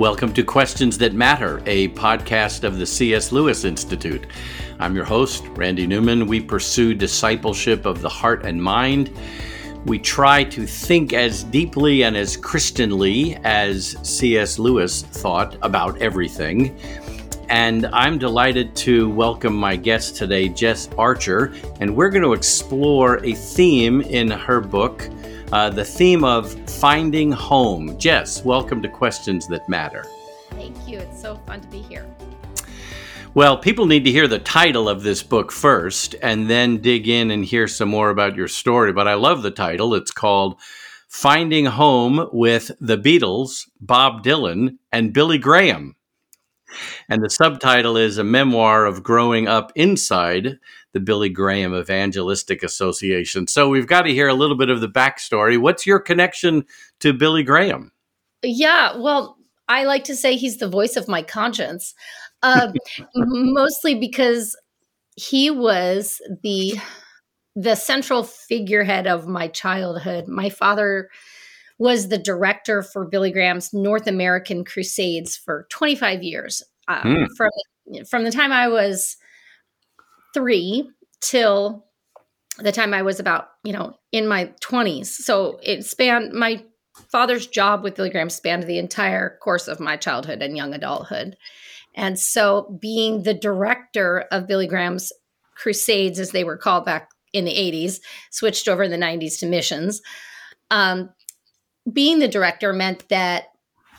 Welcome to Questions That Matter, a podcast of the C.S. Lewis Institute. I'm your host, Randy Newman. We pursue discipleship of the heart and mind. We try to think as deeply and as Christianly as C.S. Lewis thought about everything. And I'm delighted to welcome my guest today, Jess Archer, and we're going to explore a theme in her book uh, the theme of finding home. Jess, welcome to Questions That Matter. Thank you. It's so fun to be here. Well, people need to hear the title of this book first and then dig in and hear some more about your story. But I love the title. It's called Finding Home with the Beatles, Bob Dylan, and Billy Graham. And the subtitle is A Memoir of Growing Up Inside the Billy Graham Evangelistic Association. So we've got to hear a little bit of the backstory. What's your connection to Billy Graham? Yeah, well, I like to say he's the voice of my conscience, uh, mostly because he was the the central figurehead of my childhood. My father was the director for Billy Graham's North American Crusades for 25 years. Um, mm. From from the time I was three till the time I was about, you know, in my 20s. So it spanned my father's job with Billy Graham spanned the entire course of my childhood and young adulthood. And so being the director of Billy Graham's crusades, as they were called back in the 80s, switched over in the 90s to missions. Um, being the director meant that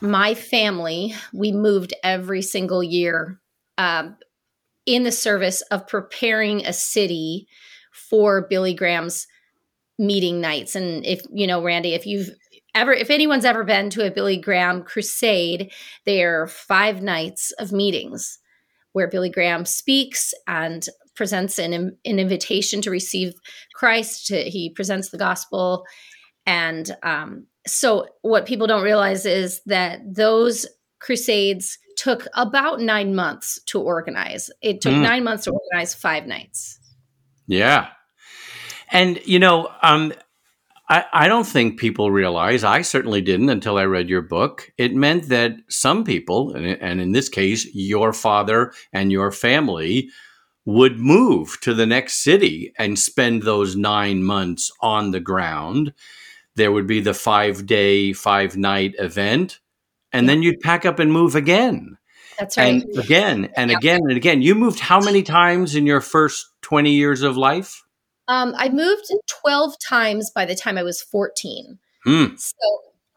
my family, we moved every single year um, in the service of preparing a city for Billy Graham's meeting nights. And if, you know, Randy, if you've ever, if anyone's ever been to a Billy Graham crusade, they are five nights of meetings where Billy Graham speaks and presents an, an invitation to receive Christ. He presents the gospel and um, so, what people don't realize is that those crusades took about nine months to organize. It took mm. nine months to organize five nights. Yeah. And, you know, um, I, I don't think people realize, I certainly didn't until I read your book. It meant that some people, and, and in this case, your father and your family, would move to the next city and spend those nine months on the ground there would be the five day, five night event, and then you'd pack up and move again. That's right. And again and again and again. You moved how many times in your first 20 years of life? Um, I moved 12 times by the time I was 14. Hmm. So,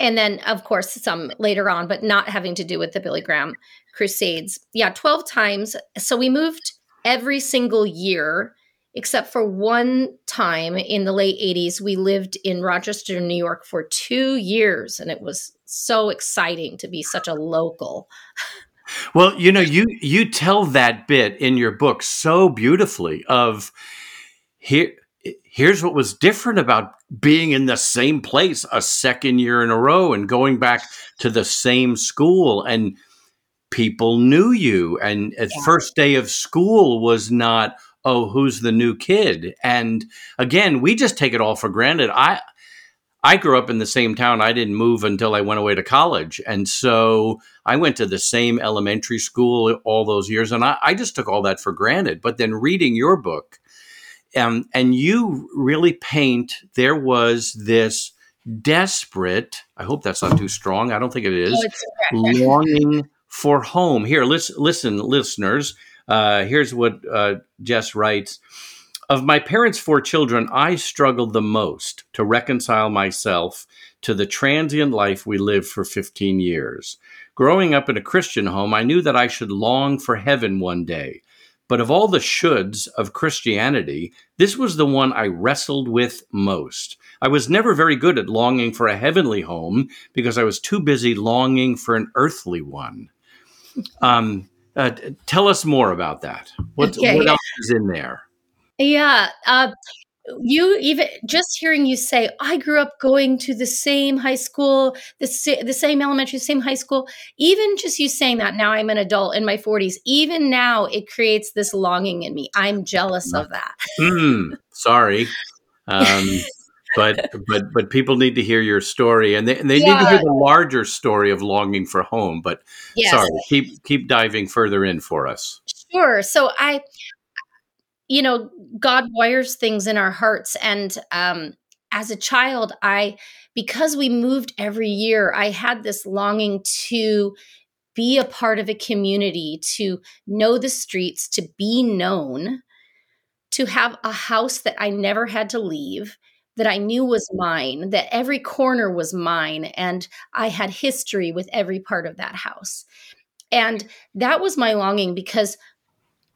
and then, of course, some later on, but not having to do with the Billy Graham Crusades. Yeah, 12 times. So we moved every single year except for one time in the late 80s we lived in rochester new york for two years and it was so exciting to be such a local well you know you you tell that bit in your book so beautifully of here here's what was different about being in the same place a second year in a row and going back to the same school and people knew you and uh, yeah. first day of school was not oh, who's the new kid? And again, we just take it all for granted. I I grew up in the same town. I didn't move until I went away to college. And so I went to the same elementary school all those years. And I, I just took all that for granted. But then reading your book, um, and you really paint, there was this desperate, I hope that's not too strong. I don't think it is, oh, longing for home. Here, listen, listen listeners. Uh, here's what uh, Jess writes Of my parents' four children, I struggled the most to reconcile myself to the transient life we lived for 15 years. Growing up in a Christian home, I knew that I should long for heaven one day. But of all the shoulds of Christianity, this was the one I wrestled with most. I was never very good at longing for a heavenly home because I was too busy longing for an earthly one. Um, uh, tell us more about that. What, okay. what else is in there? Yeah. Uh, you even just hearing you say, I grew up going to the same high school, the, sa- the same elementary, the same high school. Even just you saying that now I'm an adult in my 40s, even now it creates this longing in me. I'm jealous of that. mm, sorry. Um, but but but people need to hear your story, and they and they yeah. need to hear the larger story of longing for home. But yes. sorry, keep keep diving further in for us. Sure. So I, you know, God wires things in our hearts, and um, as a child, I because we moved every year, I had this longing to be a part of a community, to know the streets, to be known, to have a house that I never had to leave, that I knew was mine, that every corner was mine, and I had history with every part of that house. And that was my longing because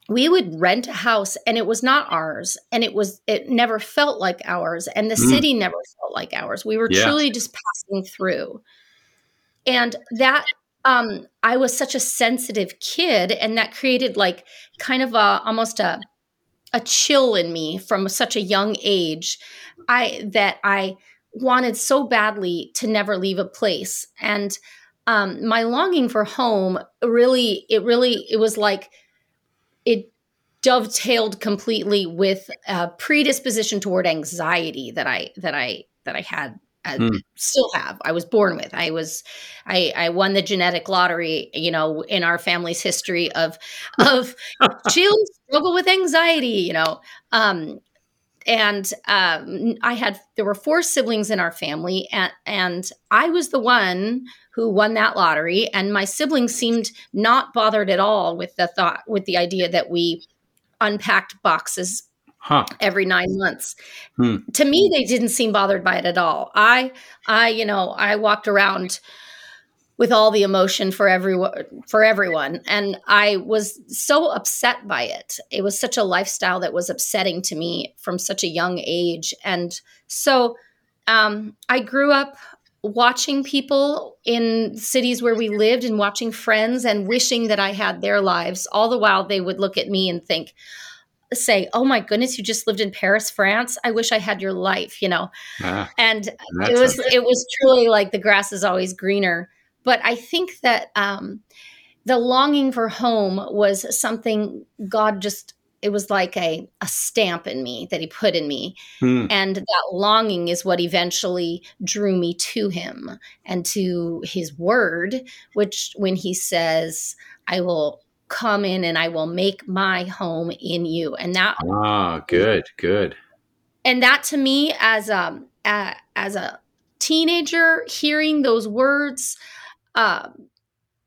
we would rent a house and it was not ours and it was it never felt like ours and the mm. city never felt like ours we were yeah. truly just passing through and that um i was such a sensitive kid and that created like kind of a almost a a chill in me from such a young age i that i wanted so badly to never leave a place. And um my longing for home really it really it was like it dovetailed completely with a predisposition toward anxiety that I that I that I had hmm. still have i was born with i was i i won the genetic lottery you know in our family's history of of children struggle with anxiety you know um and um i had there were four siblings in our family and and i was the one who won that lottery. And my siblings seemed not bothered at all with the thought, with the idea that we unpacked boxes Huh. every nine months. Hmm. To me, they didn't seem bothered by it at all. I, I, you know, I walked around with all the emotion for everyone, for everyone, and I was so upset by it. It was such a lifestyle that was upsetting to me from such a young age, and so um, I grew up watching people in cities where we lived and watching friends and wishing that I had their lives. All the while, they would look at me and think, say, "Oh my goodness, you just lived in Paris, France. I wish I had your life," you know. Ah, and it was it was truly like the grass is always greener. But I think that um, the longing for home was something God just it was like a, a stamp in me that he put in me. Hmm. And that longing is what eventually drew me to him and to his word, which when he says, I will come in and I will make my home in you. And that Ah, good, good. And that to me as um a as a teenager hearing those words um,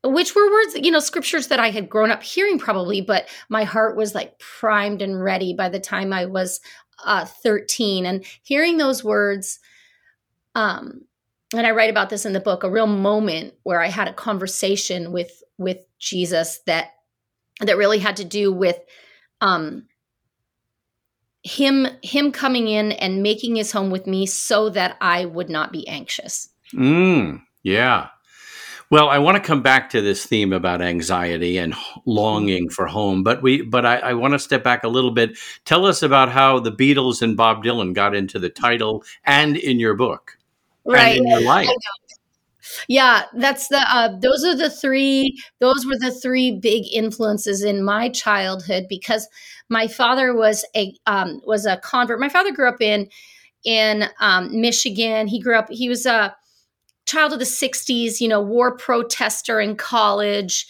which were words, you know, scriptures that I had grown up hearing probably, but my heart was like primed and ready by the time I was uh, 13. And hearing those words, um, and I write about this in the book, a real moment where I had a conversation with with Jesus that that really had to do with um, him him coming in and making his home with me so that I would not be anxious. Mm, yeah. Well, I want to come back to this theme about anxiety and longing for home, but we, but I, I, want to step back a little bit. Tell us about how the Beatles and Bob Dylan got into the title and in your book, right? in your life. Yeah, that's the. Uh, those are the three. Those were the three big influences in my childhood because my father was a um, was a convert. My father grew up in in um, Michigan. He grew up. He was a child of the 60s, you know, war protester in college,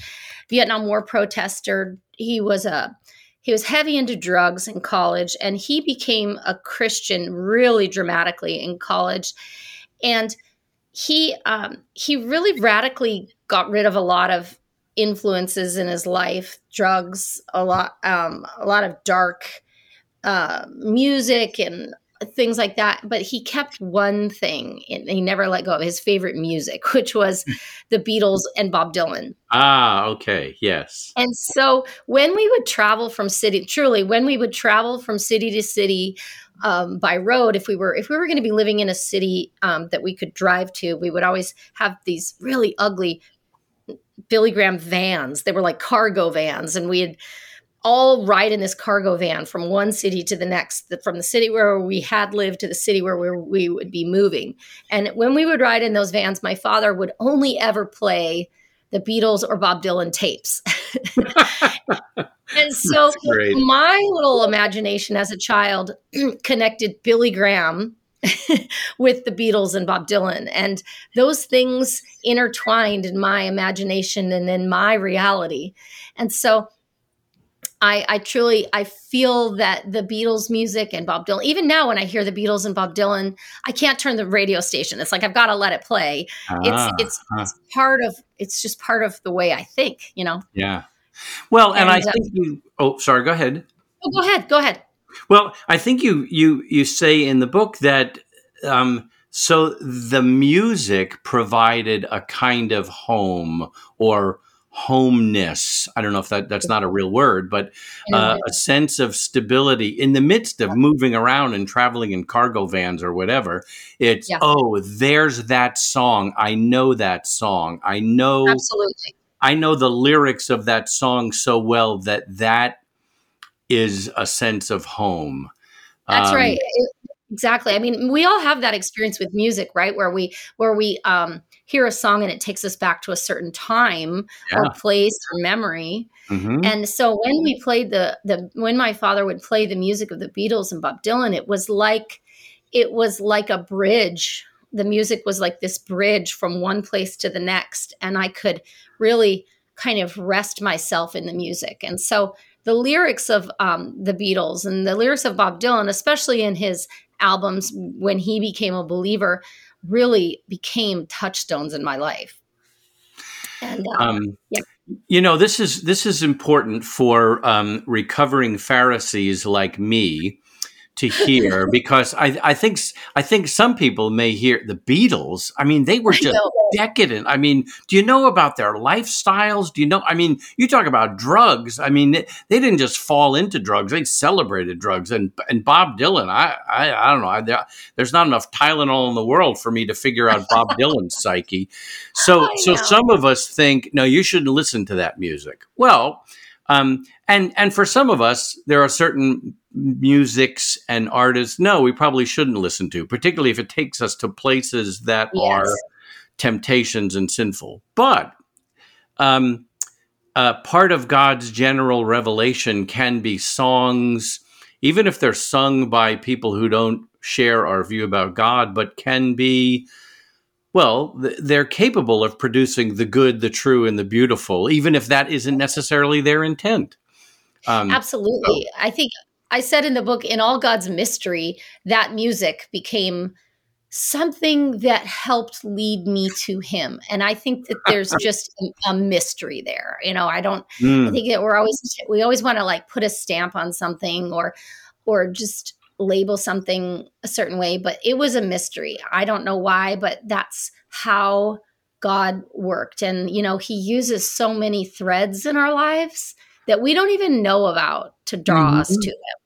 Vietnam War protester. He was a he was heavy into drugs in college and he became a Christian really dramatically in college. And he um, he really radically got rid of a lot of influences in his life, drugs, a lot um, a lot of dark uh, music and things like that. But he kept one thing, and he never let go of his favorite music, which was the Beatles and Bob Dylan. Ah, okay, yes. And so when we would travel from city, truly, when we would travel from city to city um, by road, if we were if we were going to be living in a city um, that we could drive to, we would always have these really ugly Billy Graham vans. They were like cargo vans, and we had all ride in this cargo van from one city to the next, from the city where we had lived to the city where we, we would be moving. And when we would ride in those vans, my father would only ever play the Beatles or Bob Dylan tapes. and so my little imagination as a child connected Billy Graham with the Beatles and Bob Dylan. And those things intertwined in my imagination and in my reality. And so I, I truly I feel that the Beatles music and Bob Dylan, even now when I hear the Beatles and Bob Dylan, I can't turn the radio station. It's like I've got to let it play. Ah, it's, it's, it's part of it's just part of the way I think, you know. Yeah. Well, and, and I uh, think you. Oh, sorry. Go ahead. Oh, go ahead. Go ahead. Well, I think you you you say in the book that um, so the music provided a kind of home or homeness. I don't know if that, that's not a real word, but uh, a sense of stability in the midst of moving around and traveling in cargo vans or whatever. It's, yeah. oh, there's that song. I know that song. I know. Absolutely. I know the lyrics of that song so well that that is a sense of home. That's um, right. It, exactly. I mean, we all have that experience with music, right? Where we where we um, hear a song and it takes us back to a certain time yeah. or place or memory. Mm-hmm. And so when we played the the when my father would play the music of the Beatles and Bob Dylan, it was like it was like a bridge. The music was like this bridge from one place to the next, and I could really kind of rest myself in the music. And so the lyrics of um, the Beatles and the lyrics of Bob Dylan, especially in his albums when he became a believer, really became touchstones in my life. And uh, um, yeah. you know, this is this is important for um, recovering Pharisees like me to hear because I, I think I think some people may hear the Beatles. I mean, they were just decadent. I mean, do you know about their lifestyles? Do you know? I mean, you talk about drugs. I mean, they, they didn't just fall into drugs; they celebrated drugs. And and Bob Dylan, I I, I don't know. I, there's not enough Tylenol in the world for me to figure out Bob Dylan's psyche. So so some of us think, no, you shouldn't listen to that music. Well. Um, and and for some of us, there are certain musics and artists no we probably shouldn't listen to particularly if it takes us to places that yes. are temptations and sinful but um, uh, part of god's general revelation can be songs even if they're sung by people who don't share our view about god but can be well they're capable of producing the good the true and the beautiful even if that isn't necessarily their intent um, Absolutely. So. I think I said in the book, in all God's mystery, that music became something that helped lead me to him and i think that there's just a, a, mystery there you know i don't mm. i think that we're always we always want to like put a stamp on something or or just label something a certain way but it was a mystery i don't know why but that's how god worked and you know he uses so many threads in our lives that we don't even know about to draw mm-hmm. us to him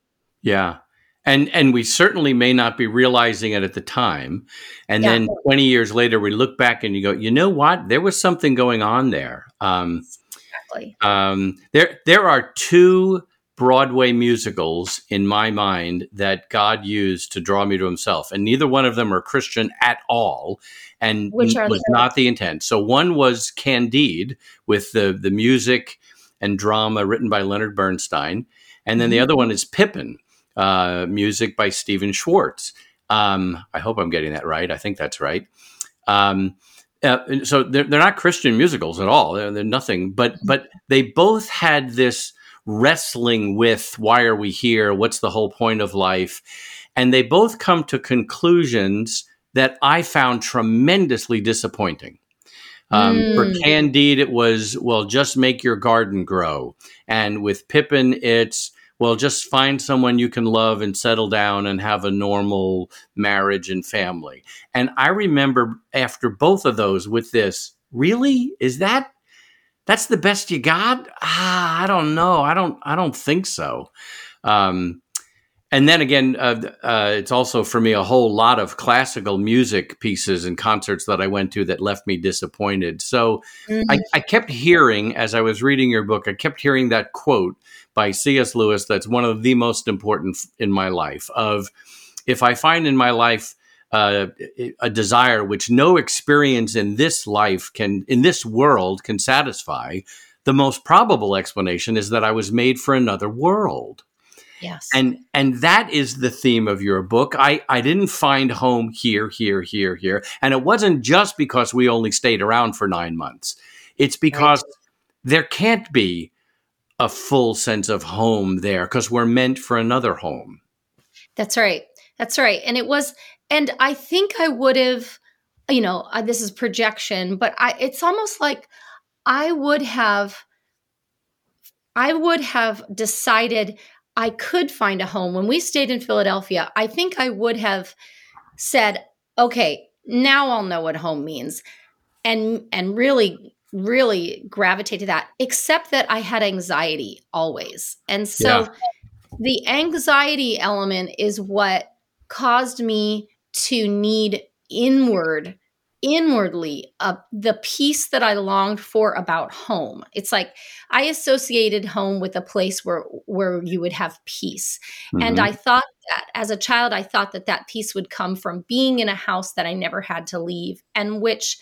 yeah. And and we certainly may not be realizing it at the time. And yeah. then 20 years later we look back and you go, "You know what? There was something going on there." Um, exactly. Um, there there are two Broadway musicals in my mind that God used to draw me to himself. And neither one of them are Christian at all and Which was not the intent. So one was Candide with the the music and drama written by Leonard Bernstein. And then mm-hmm. the other one is Pippin, uh, music by Stephen Schwartz. Um, I hope I'm getting that right. I think that's right. Um, uh, so they're, they're not Christian musicals at all. They're, they're nothing, but but they both had this wrestling with why are we here? What's the whole point of life? And they both come to conclusions that I found tremendously disappointing. Um, mm. For hmm. Candide, it was, well, just make your garden grow. And with Pippin, it's, well, just find someone you can love and settle down and have a normal marriage and family. And I remember after both of those with this, really? Is that that's the best you got? Ah, I don't know. I don't I don't think so. Um, and then again, uh, uh, it's also for me a whole lot of classical music pieces and concerts that I went to that left me disappointed. So mm-hmm. I, I, kept hearing, as I was reading your book, I kept hearing that quote by C.S. Lewis that's one of the most important in my life. Of if I find in my life uh, a desire which no experience in this life can, in this world, can satisfy, the most probable explanation is that I was made for another world. Yes. And and that is the theme of your book. I I didn't find home here, here, here, here. And it wasn't just because we only stayed around for 9 months. It's because right. there can't be a full sense of home there because we're meant for another home. That's right. That's right. And it was and I think I would have you know, uh, this is projection, but I it's almost like I would have I would have decided I could find a home. When we stayed in Philadelphia, I think I would have said, okay, now I'll know what home means. And and really really gravitate to that except that I had anxiety always. And so yeah. the anxiety element is what caused me to need inward inwardly uh, the peace that I longed for about home. It's like I associated home with a place where where you would have peace. Mm-hmm. And I thought that as a child I thought that that peace would come from being in a house that I never had to leave and which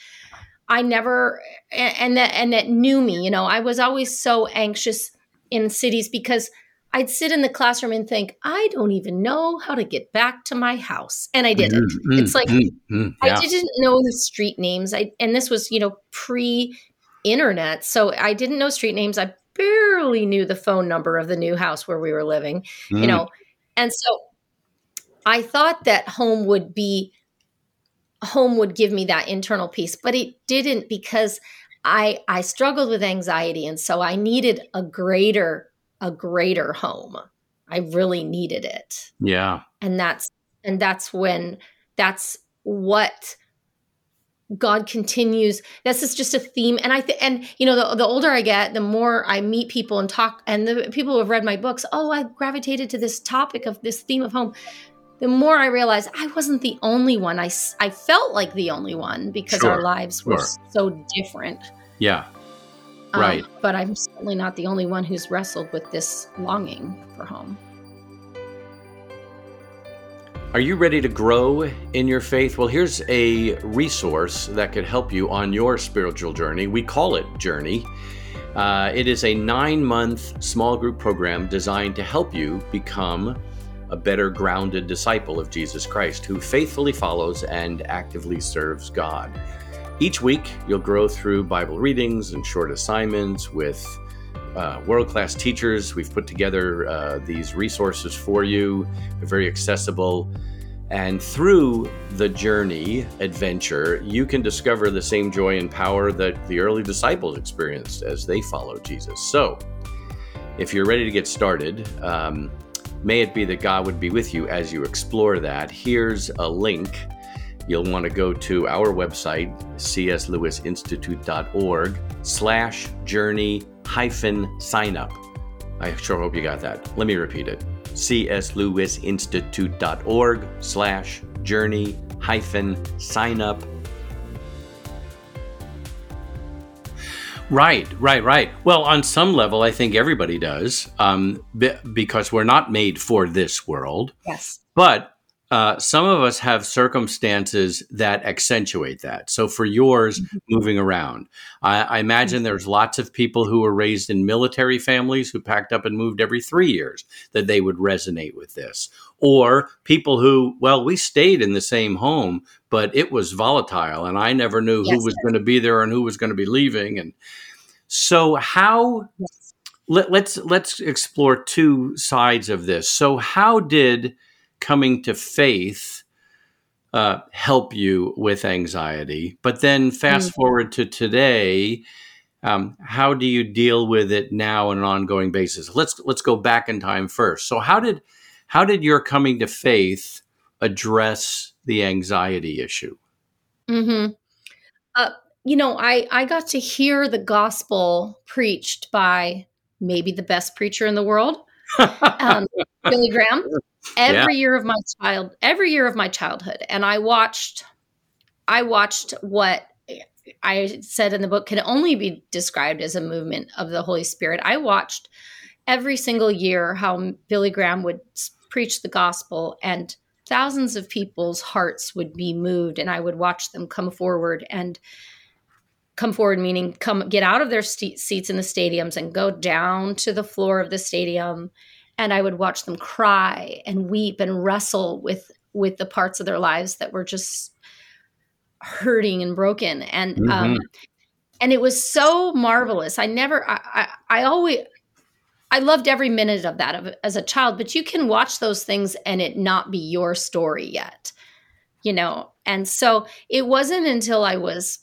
I never and that and that knew me, you know. I was always so anxious in cities because I'd sit in the classroom and think, I don't even know how to get back to my house. And I didn't. Mm-hmm. It's like mm-hmm. yeah. I didn't know the street names. I and this was, you know, pre internet. So I didn't know street names. I barely knew the phone number of the new house where we were living, mm. you know. And so I thought that home would be home would give me that internal peace, but it didn't because I I struggled with anxiety and so I needed a greater a greater home. I really needed it. Yeah. And that's and that's when that's what God continues. This is just a theme, and I th- and you know the the older I get, the more I meet people and talk, and the people who have read my books. Oh, I gravitated to this topic of this theme of home. The more I realize I wasn't the only one. I I felt like the only one because sure, our lives were sure. so different. Yeah. Um, right. But I'm certainly not the only one who's wrestled with this longing for home. Are you ready to grow in your faith? Well, here's a resource that could help you on your spiritual journey. We call it Journey. Uh, it is a nine month small group program designed to help you become a better grounded disciple of Jesus Christ who faithfully follows and actively serves God. Each week, you'll grow through Bible readings and short assignments with uh, world class teachers. We've put together uh, these resources for you, they're very accessible. And through the journey adventure, you can discover the same joy and power that the early disciples experienced as they followed Jesus. So, if you're ready to get started, um, may it be that God would be with you as you explore that. Here's a link you'll want to go to our website, cslewisinstitute.org slash journey hyphen sign up. I sure hope you got that. Let me repeat it. cslewisinstitute.org slash journey hyphen sign up. Right, right, right. Well, on some level, I think everybody does, um, because we're not made for this world. Yes. But uh, some of us have circumstances that accentuate that. So for yours, mm-hmm. moving around, I, I, imagine mm-hmm. there's lots of people who were raised in military families who packed up and moved every three years that they would resonate with this. Or people who, well, we stayed in the same home, but it was volatile and I never knew yes, who was going to be there and who was going to be leaving. And so how, yes. let, let's, let's explore two sides of this. So how did, coming to faith uh, help you with anxiety. But then fast mm-hmm. forward to today, um, how do you deal with it now on an ongoing basis? Let's let's go back in time first. So how did how did your coming to faith address the anxiety issue? Hmm. Uh, you know, I I got to hear the gospel preached by maybe the best preacher in the world, um, Billy Graham every yeah. year of my child every year of my childhood and i watched i watched what i said in the book can only be described as a movement of the holy spirit i watched every single year how billy graham would preach the gospel and thousands of people's hearts would be moved and i would watch them come forward and come forward meaning come get out of their st- seats in the stadiums and go down to the floor of the stadium. And I would watch them cry and weep and wrestle with with the parts of their lives that were just hurting and broken. And um, mm-hmm. um and it was so marvelous. I never I, I, I always i loved every minute of that as a child but you can watch those things and it not be your story yet you know? And so it wasn't until i was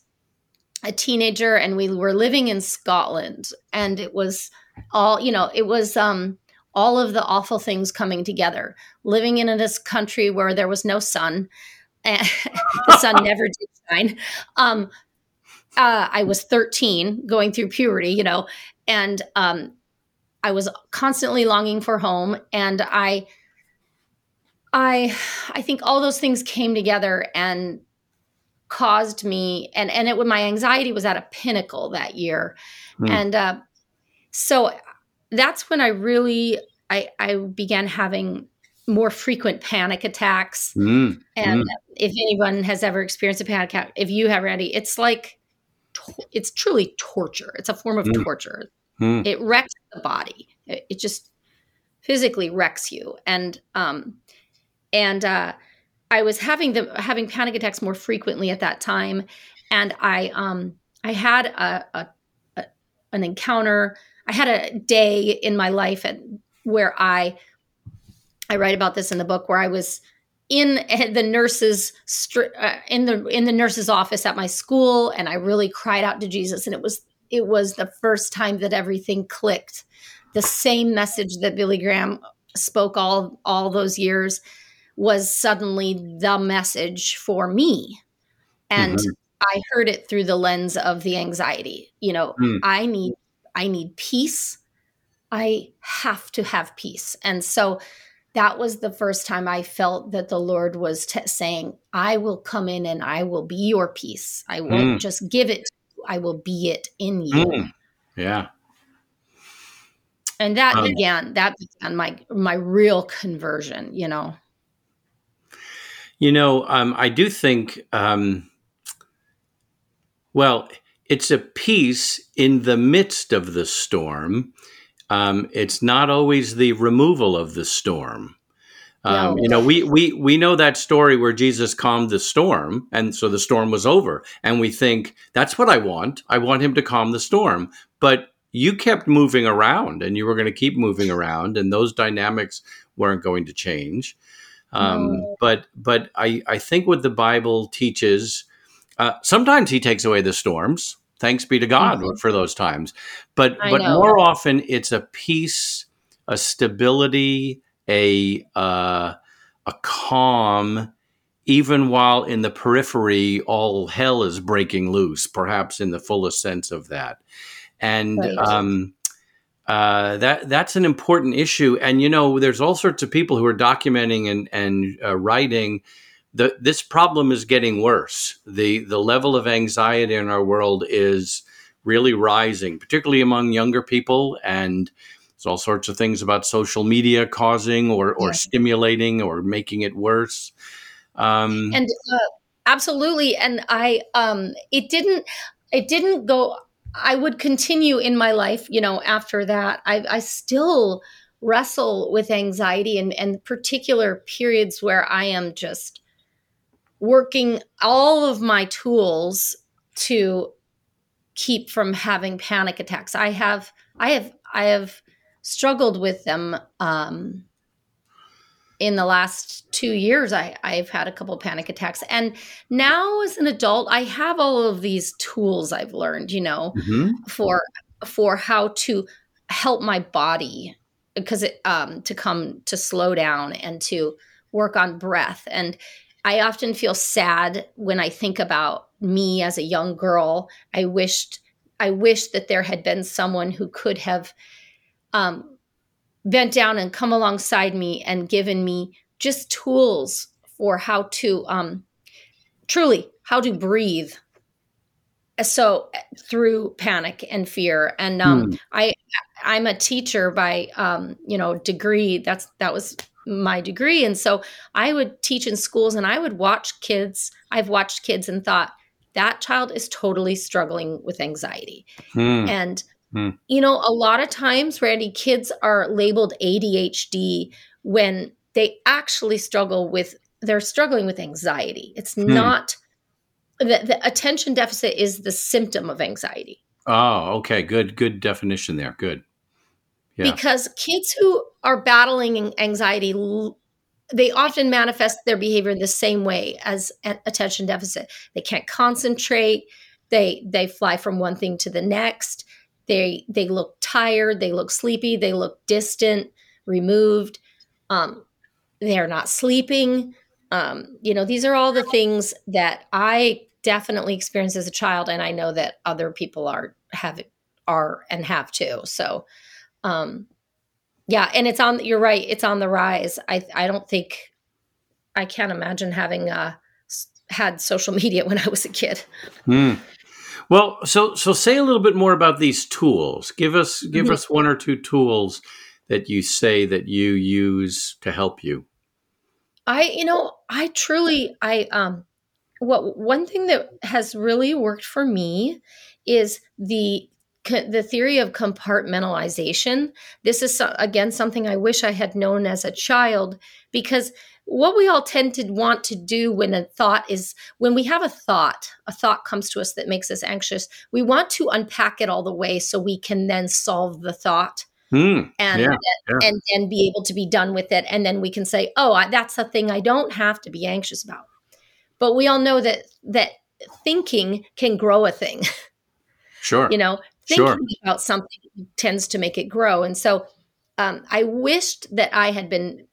a teenager and we were living in scotland and it was all you know it was um all of the awful things coming together living in this country where there was no sun the sun never did shine. Um, uh, I was 13 going through puberty, you know, and um, I was constantly longing for home. And I, I, I think all those things came together and caused me, and and it when my anxiety was at a pinnacle that year, mm. and uh, so that's when I really I, I began having more frequent panic attacks. Mm, and mm. if anyone has ever experienced a panic attack, if you have, Randy, it's like, it's truly torture. It's a form of mm. torture. Mm. It wrecks the body. It, it, just physically wrecks you. And, um, and, uh, I was having the, having panic attacks more frequently at that time. And I, um, I had a, a, a an encounter. I had a day in my life at, where I I write about this in the book where I was in the nurses uh, in the in the nurse's office at my school and I really cried out to Jesus and it was it was the first time that everything clicked the same message that Billy Graham spoke all all those years was suddenly the message for me and mm-hmm. I heard it through the lens of the anxiety you know mm. I need I need peace I have to have peace and so that was the first time I felt that the Lord was t- saying, I will come in and I will be your peace. I won't mm. just give it, I will be it in you. Mm. Yeah. And that um, began, that began my, my real conversion, you know. You know, um, I do think, um, well, it's a peace in the midst of the storm um, it's not always the removal of the storm. Um, You know, we, we, we know that story where Jesus calmed the storm, and so the storm was over. And we think, that's what I want. I want him to calm the storm. But you kept moving around, and you were going to keep moving around, and those dynamics weren't going to change. Um. But but I, I think what the Bible teaches, uh, sometimes he takes away the storms, Thanks be to God mm-hmm. for those times. But I but know. more often it's a peace, a stability, a uh, a calm, even while in the periphery all hell is breaking loose, perhaps in the fullest sense of that. And right. um, uh, that that's an important issue. And you know, there's all sorts of people who are documenting and and uh, writing the, this problem is getting worse. The the level of anxiety in our world is really rising, particularly among younger people, and there's all sorts of things about social media causing or or yeah. stimulating or making it worse. Um, and uh, absolutely, and I um, it didn't it didn't go. I would continue in my life, you know. After that, I, I still wrestle with anxiety and, and particular periods where I am just working all of my tools to keep from having panic attacks. I have I have I have struggled with them um, in the last two years. I, I've had a couple panic attacks, and now as an adult, I have all of these tools I've learned. You know, mm-hmm. for for how to help my body because it um, to come to slow down and to work on breath and I often feel sad when I think about me as a young girl. I wished I wish that there had been someone who could have um, bent down and come alongside me and given me just tools for how to um, truly how to breathe. So through panic and fear, and um, mm. I I'm a teacher by um, you know degree. That's that was my degree. And so I would teach in schools and I would watch kids. I've watched kids and thought, that child is totally struggling with anxiety. Hmm. And Hmm. You know, a lot of times, Randy, kids are labeled ADHD when they actually struggle with they're struggling with anxiety. It's hmm. not the, the attention deficit is the symptom of anxiety. Oh, okay. Good, good definition there. Good. Yeah. Because kids who are battling anxiety, they often manifest their behavior in the same way as attention deficit. They can't concentrate. They they fly from one thing to the next. They they look tired. They look sleepy. They look distant, removed. Um, they are not sleeping. Um, you know, these are all the things that I definitely experienced as a child, and I know that other people are have are and have too. So, um, yeah, and it's on. You're right. It's on the rise. I I don't think I can't imagine having uh, had social media when I was a kid. Mm. Well, so so say a little bit more about these tools. Give us give mm-hmm. us one or two tools that you say that you use to help you. I you know, I truly I um what one thing that has really worked for me is the the theory of compartmentalization. This is again something I wish I had known as a child because what we all tend to want to do when a thought is when we have a thought, a thought comes to us that makes us anxious, we want to unpack it all the way so we can then solve the thought. Mm, and, yeah, yeah. and and be able to be done with it and then we can say oh I, that's a thing i don't have to be anxious about but we all know that that thinking can grow a thing sure you know thinking sure. about something tends to make it grow and so um, i wished that i had been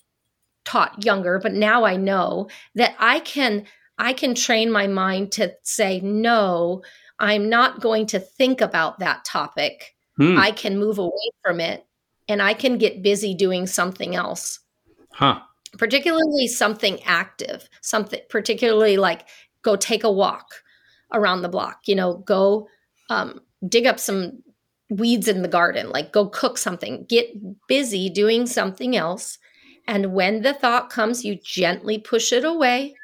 taught younger but now i know that i can i can train my mind to say no i'm not going to think about that topic hmm. i can move away from it and i can get busy doing something else huh particularly something active, something particularly like go take a walk around the block, you know, go um, dig up some weeds in the garden, like go cook something, get busy doing something else. And when the thought comes, you gently push it away.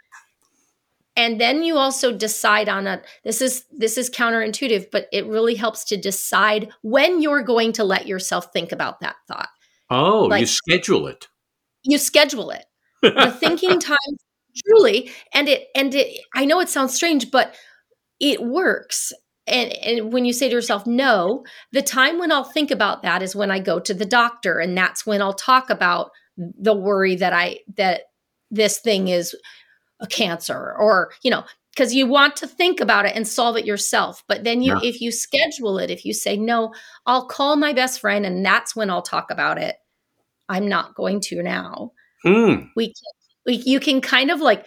And then you also decide on a this is this is counterintuitive, but it really helps to decide when you're going to let yourself think about that thought. Oh, like, you schedule it you schedule it. The thinking time truly and it and it I know it sounds strange but it works. And, and when you say to yourself no, the time when I'll think about that is when I go to the doctor and that's when I'll talk about the worry that I that this thing is a cancer or you know because you want to think about it and solve it yourself but then you yeah. if you schedule it if you say no i'll call my best friend and that's when i'll talk about it I'm not going to now. Mm. We, can, we you can kind of like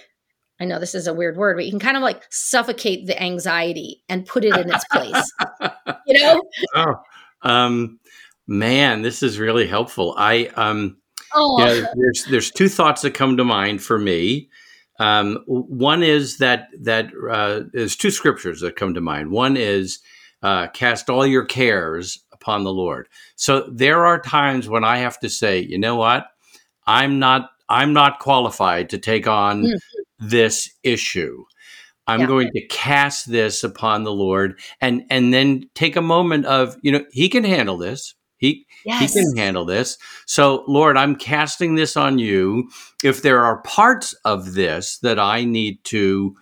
I know this is a weird word, but you can kind of like suffocate the anxiety and put it in its place. you know? Oh, um, man, this is really helpful. I um, oh. yeah, there's there's two thoughts that come to mind for me. Um, one is that that uh, there's two scriptures that come to mind. One is uh, cast all your cares upon the Lord. So there are times when I have to say, you know what? I'm not I'm not qualified to take on mm-hmm. this issue. I'm yeah. going to cast this upon the Lord and and then take a moment of, you know, he can handle this. He yes. he can handle this. So, Lord, I'm casting this on you. If there are parts of this that I need to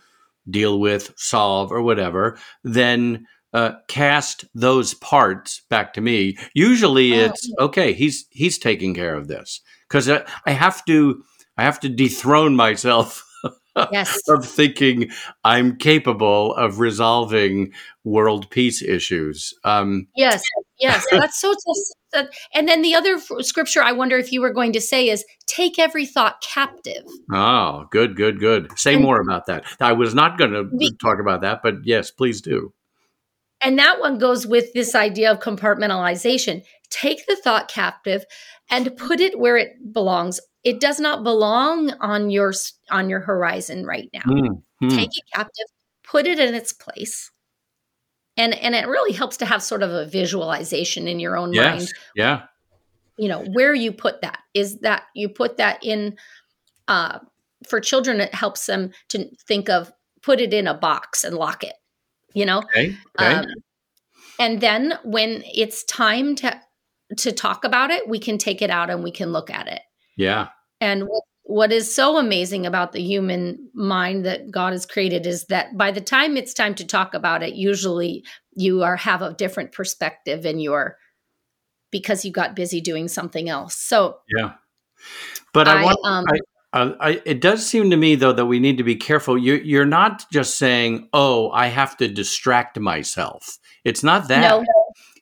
deal with, solve or whatever, then uh, cast those parts back to me. Usually, oh. it's okay. He's he's taking care of this because I, I have to I have to dethrone myself. Yes. of thinking I'm capable of resolving world peace issues. Um, yes, yes, that's so. so and then the other scripture I wonder if you were going to say is take every thought captive. Oh, good, good, good. Say and, more about that. I was not going to talk about that, but yes, please do. And that one goes with this idea of compartmentalization. Take the thought captive and put it where it belongs. It does not belong on your on your horizon right now. Mm-hmm. Take it captive, put it in its place. And and it really helps to have sort of a visualization in your own yes. mind. Yeah. You know, where you put that is that you put that in uh for children it helps them to think of put it in a box and lock it you know okay, okay. Um, and then when it's time to to talk about it we can take it out and we can look at it yeah and what, what is so amazing about the human mind that god has created is that by the time it's time to talk about it usually you are have a different perspective in your because you got busy doing something else so yeah but i, I want um, I, I, it does seem to me, though, that we need to be careful. You, you're not just saying, "Oh, I have to distract myself." It's not that. No.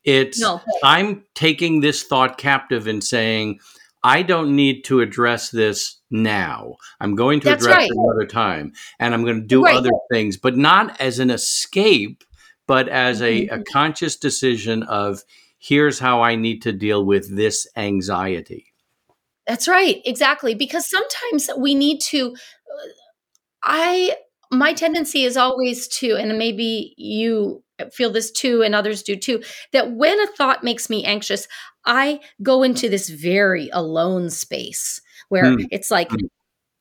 It's no. I'm taking this thought captive and saying, "I don't need to address this now. I'm going to That's address right. it another time, and I'm going to do right. other things, but not as an escape, but as a, mm-hmm. a conscious decision of." Here's how I need to deal with this anxiety. That's right. Exactly. Because sometimes we need to uh, I my tendency is always to and maybe you feel this too and others do too that when a thought makes me anxious I go into this very alone space where mm. it's like mm.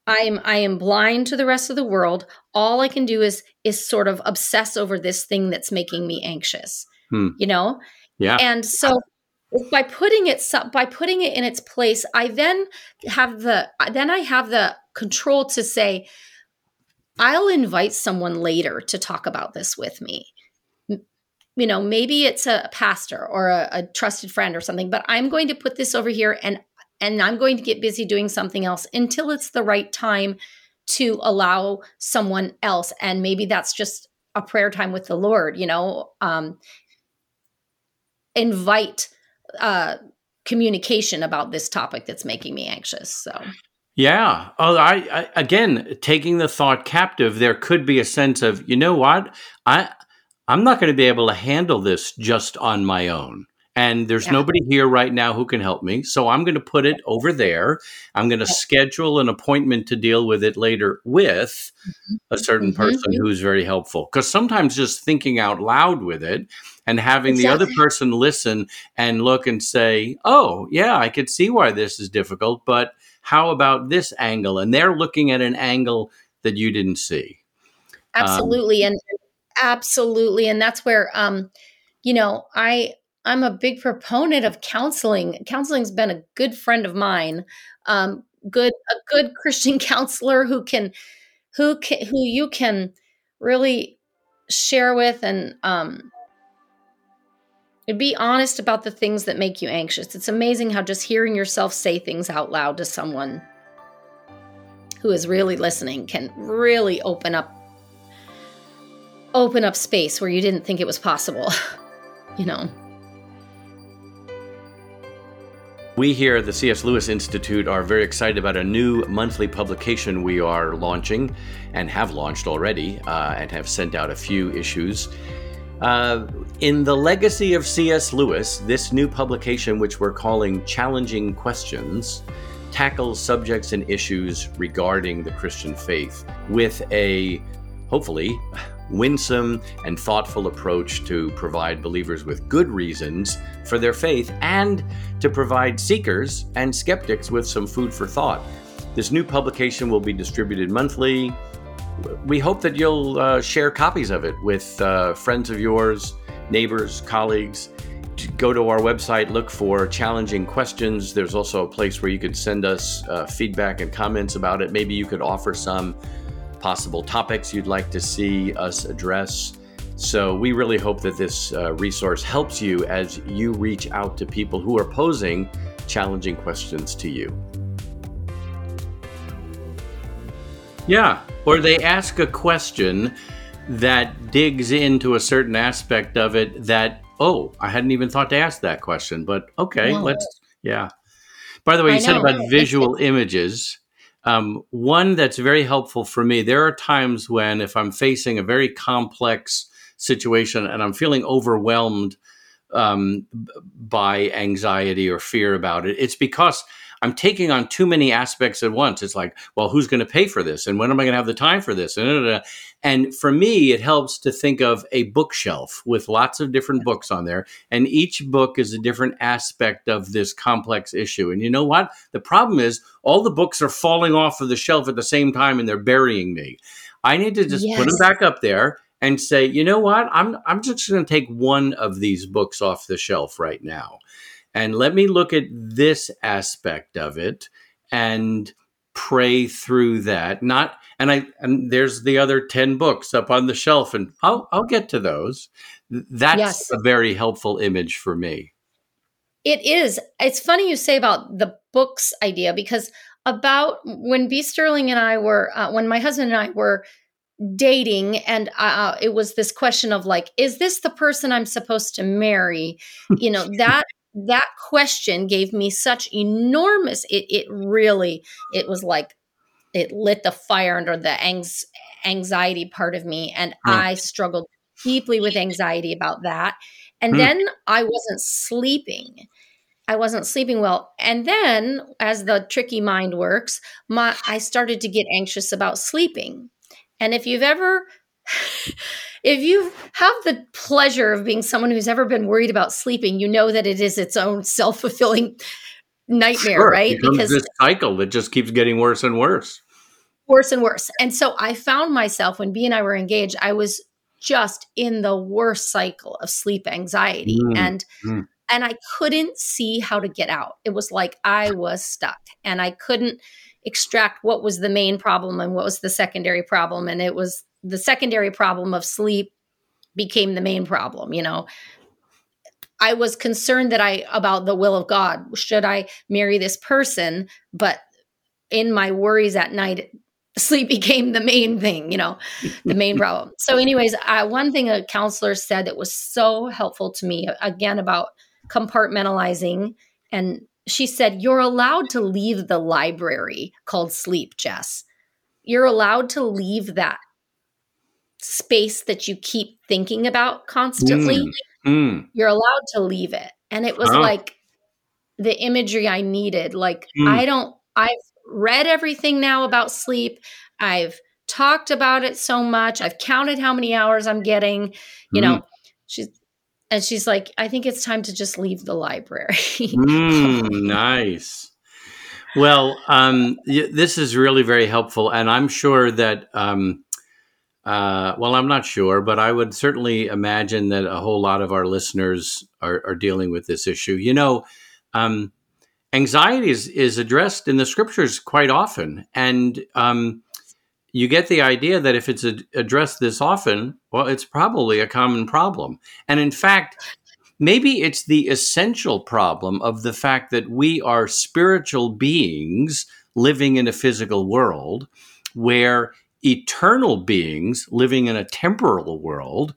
I am I am blind to the rest of the world. All I can do is is sort of obsess over this thing that's making me anxious. Hmm. You know? Yeah. And so by putting it by putting it in its place i then have the then i have the control to say i'll invite someone later to talk about this with me you know maybe it's a pastor or a, a trusted friend or something but i'm going to put this over here and and i'm going to get busy doing something else until it's the right time to allow someone else and maybe that's just a prayer time with the lord you know um invite uh, communication about this topic that's making me anxious. So. Yeah. Oh, I, I, again taking the thought captive. There could be a sense of you know what I I'm not going to be able to handle this just on my own. And there's yeah. nobody here right now who can help me. So I'm going to put it over there. I'm going to schedule an appointment to deal with it later with mm-hmm. a certain mm-hmm. person mm-hmm. who's very helpful. Because sometimes just thinking out loud with it and having exactly. the other person listen and look and say, oh, yeah, I could see why this is difficult, but how about this angle? And they're looking at an angle that you didn't see. Absolutely. Um, and absolutely. And that's where, um, you know, I, I'm a big proponent of counseling. Counseling's been a good friend of mine. Um, good, a good Christian counselor who can, who can, who you can really share with and um, be honest about the things that make you anxious. It's amazing how just hearing yourself say things out loud to someone who is really listening can really open up open up space where you didn't think it was possible. you know. We here at the C.S. Lewis Institute are very excited about a new monthly publication we are launching and have launched already uh, and have sent out a few issues. Uh, in the legacy of C.S. Lewis, this new publication, which we're calling Challenging Questions, tackles subjects and issues regarding the Christian faith with a, hopefully, winsome and thoughtful approach to provide believers with good reasons for their faith and to provide seekers and skeptics with some food for thought. This new publication will be distributed monthly we hope that you'll uh, share copies of it with uh, friends of yours, neighbors, colleagues. Go to our website, look for challenging questions. There's also a place where you could send us uh, feedback and comments about it. Maybe you could offer some possible topics you'd like to see us address. So, we really hope that this uh, resource helps you as you reach out to people who are posing challenging questions to you. Yeah, or they ask a question that digs into a certain aspect of it that oh i hadn't even thought to ask that question but okay let's yeah by the way you I said know. about visual images um, one that's very helpful for me there are times when if i'm facing a very complex situation and i'm feeling overwhelmed um, by anxiety or fear about it it's because I'm taking on too many aspects at once. It's like, well, who's going to pay for this? And when am I going to have the time for this? And for me, it helps to think of a bookshelf with lots of different books on there. And each book is a different aspect of this complex issue. And you know what? The problem is all the books are falling off of the shelf at the same time and they're burying me. I need to just yes. put them back up there and say, you know what, I'm I'm just going to take one of these books off the shelf right now, and let me look at this aspect of it and pray through that. Not and I and there's the other ten books up on the shelf, and I'll I'll get to those. That's yes. a very helpful image for me. It is. It's funny you say about the books idea because about when B. Sterling and I were, uh, when my husband and I were dating, and uh, it was this question of like, is this the person I'm supposed to marry? You know, that that question gave me such enormous. It it really it was like it lit the fire under the anx, anxiety part of me, and mm. I struggled deeply with anxiety about that. And mm. then I wasn't sleeping. I wasn't sleeping well. And then as the tricky mind works, my I started to get anxious about sleeping. And if you've ever if you have the pleasure of being someone who's ever been worried about sleeping, you know that it is its own self-fulfilling nightmare, sure, right? Because this cycle that just keeps getting worse and worse. Worse and worse. And so I found myself when B and I were engaged, I was just in the worst cycle of sleep anxiety. Mm, and mm and I couldn't see how to get out. It was like I was stuck and I couldn't extract what was the main problem and what was the secondary problem. And it was the secondary problem of sleep became the main problem, you know. I was concerned that I about the will of God. Should I marry this person? But in my worries at night, sleep became the main thing, you know, the main problem. So, anyways, uh, one thing a counselor said that was so helpful to me, again, about compartmentalizing. And she said, You're allowed to leave the library called sleep, Jess. You're allowed to leave that space that you keep thinking about constantly. Mm, mm. You're allowed to leave it. And it was like the imagery I needed. Like, mm. I don't, I've read everything now about sleep. I've talked about it so much. I've counted how many hours I'm getting. You know, mm. she's and she's like, I think it's time to just leave the library. mm, nice. Well, um, this is really very helpful. And I'm sure that, um, uh, well, I'm not sure, but I would certainly imagine that a whole lot of our listeners are, are dealing with this issue. You know, um, anxiety is, is addressed in the scriptures quite often. And um, you get the idea that if it's addressed this often, well, it's probably a common problem. And in fact, maybe it's the essential problem of the fact that we are spiritual beings living in a physical world where eternal beings living in a temporal world.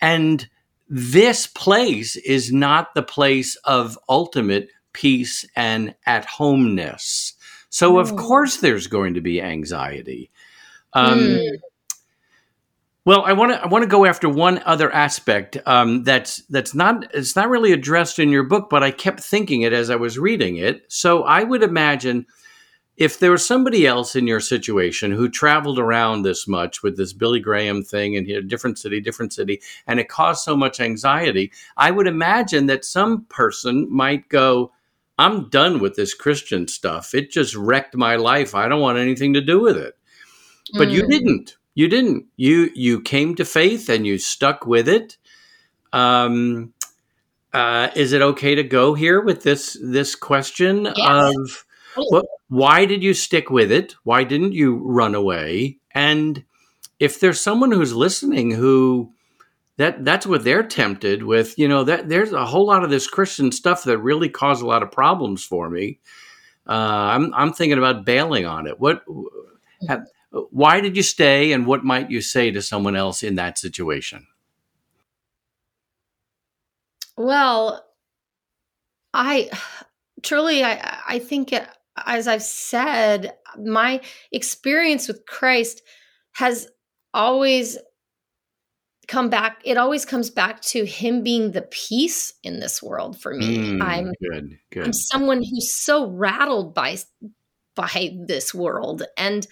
And this place is not the place of ultimate peace and at homeness. So, of mm. course, there's going to be anxiety. Um, mm. Well, I want to I want to go after one other aspect um, that's that's not it's not really addressed in your book, but I kept thinking it as I was reading it. So I would imagine if there was somebody else in your situation who traveled around this much with this Billy Graham thing and a different city, different city, and it caused so much anxiety, I would imagine that some person might go, "I'm done with this Christian stuff. It just wrecked my life. I don't want anything to do with it." But mm. you didn't. You didn't. You you came to faith and you stuck with it. Um, uh, is it okay to go here with this this question yes. of what, why did you stick with it? Why didn't you run away? And if there's someone who's listening who that that's what they're tempted with, you know, that there's a whole lot of this Christian stuff that really caused a lot of problems for me. Uh, I'm I'm thinking about bailing on it. What have, why did you stay, and what might you say to someone else in that situation? Well, I truly, I, I think, as I've said, my experience with Christ has always come back it always comes back to him being the peace in this world for me mm, i'm good good i'm someone who's so rattled by by this world and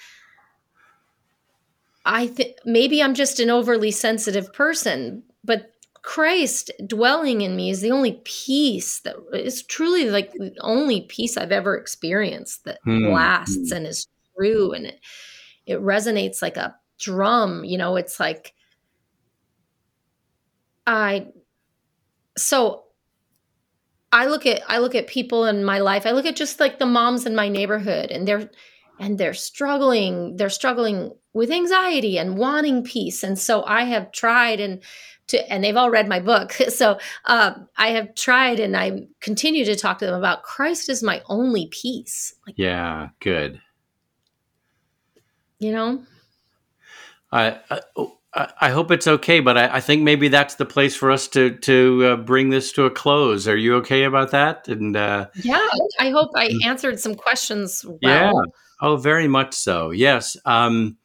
I think maybe I'm just an overly sensitive person, but Christ dwelling in me is the only peace that is truly like the only peace I've ever experienced that hmm. lasts and is true and it, it resonates like a drum. You know, it's like I so I look at I look at people in my life. I look at just like the moms in my neighborhood and they're and they're struggling. They're struggling with anxiety and wanting peace. And so I have tried and to and they've all read my book. So uh, I have tried and I continue to talk to them about Christ is my only peace. Like, yeah, good. You know, I, I I hope it's okay, but I, I, think maybe that's the place for us to to uh, bring this to a close. Are you okay about that? And uh, yeah, I hope I mm. answered some questions. Well. Yeah. Oh, very much so. Yes. Um,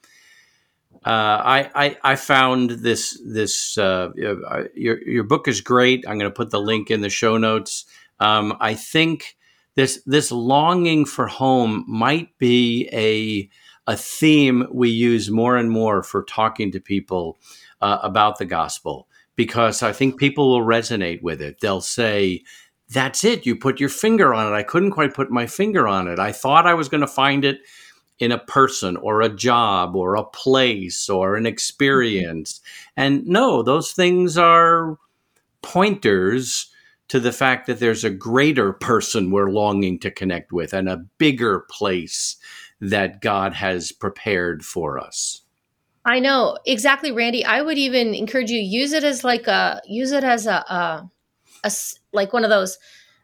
uh, I, I, I found this this uh, uh, your your book is great. I'm going to put the link in the show notes. Um, I think this this longing for home might be a a theme we use more and more for talking to people uh, about the gospel because I think people will resonate with it. They'll say, That's it. You put your finger on it. I couldn't quite put my finger on it. I thought I was going to find it in a person or a job or a place or an experience. And no, those things are pointers to the fact that there's a greater person we're longing to connect with and a bigger place that God has prepared for us. I know exactly, Randy. I would even encourage you use it as like a use it as a, a, a like one of those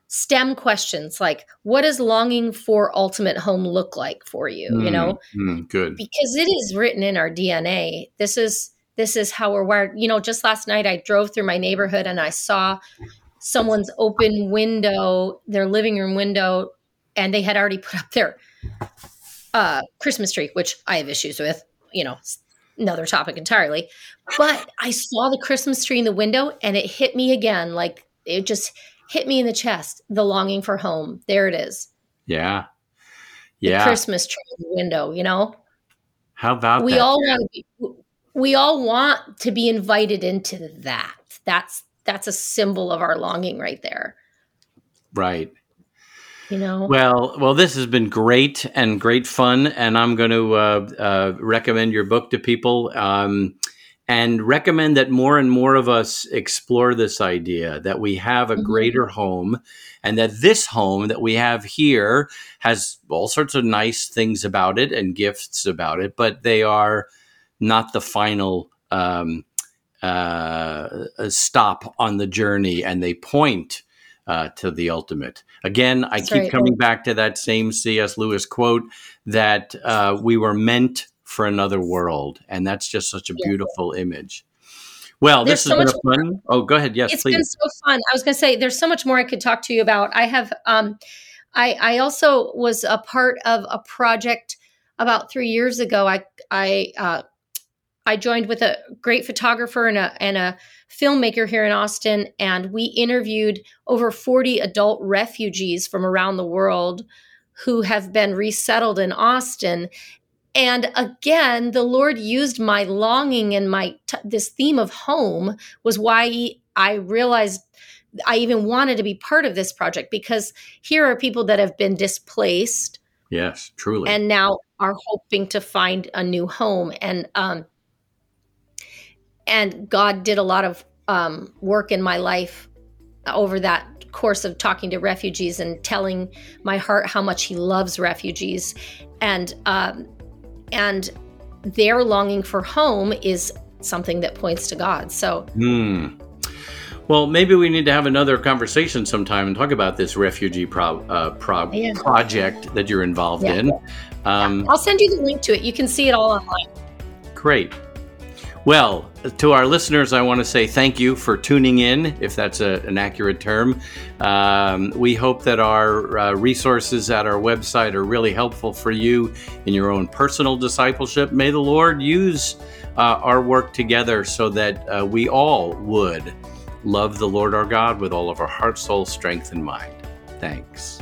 STEM questions, like what does longing for ultimate home look like for you? Mm, you know, mm, good because it is written in our DNA. This is this is how we're wired. You know, just last night I drove through my neighborhood and I saw someone's open window, their living room window, and they had already put up their uh, Christmas tree, which I have issues with, you know, another topic entirely. But I saw the Christmas tree in the window and it hit me again. Like it just hit me in the chest. The longing for home. There it is. Yeah. Yeah. The Christmas tree in the window, you know? How about we that? all want to be, we all want to be invited into that. That's that's a symbol of our longing right there. Right you know well well this has been great and great fun and i'm going to uh, uh, recommend your book to people um, and recommend that more and more of us explore this idea that we have a mm-hmm. greater home and that this home that we have here has all sorts of nice things about it and gifts about it but they are not the final um, uh, stop on the journey and they point uh, to the ultimate. Again, I That's keep right. coming back to that same C.S. Lewis quote that uh, we were meant for another world, and that's just such a beautiful yeah. image. Well, there's this has so been fun. More. Oh, go ahead. Yes, it's please. been so fun. I was going to say there's so much more I could talk to you about. I have. Um, I, I also was a part of a project about three years ago. I I uh, I joined with a great photographer and a, and a filmmaker here in Austin, and we interviewed over 40 adult refugees from around the world who have been resettled in Austin. And again, the Lord used my longing and my t- this theme of home was why I realized I even wanted to be part of this project because here are people that have been displaced. Yes, truly. And now are hoping to find a new home. And um, and God did a lot of um, work in my life over that course of talking to refugees and telling my heart how much He loves refugees, and um, and their longing for home is something that points to God. So. Mm. Well, maybe we need to have another conversation sometime and talk about this refugee pro- uh, pro- yeah. project that you're involved yeah. in. Um, yeah. I'll send you the link to it. You can see it all online. Great. Well, to our listeners, I want to say thank you for tuning in, if that's a, an accurate term. Um, we hope that our uh, resources at our website are really helpful for you in your own personal discipleship. May the Lord use uh, our work together so that uh, we all would love the Lord our God with all of our heart, soul, strength, and mind. Thanks.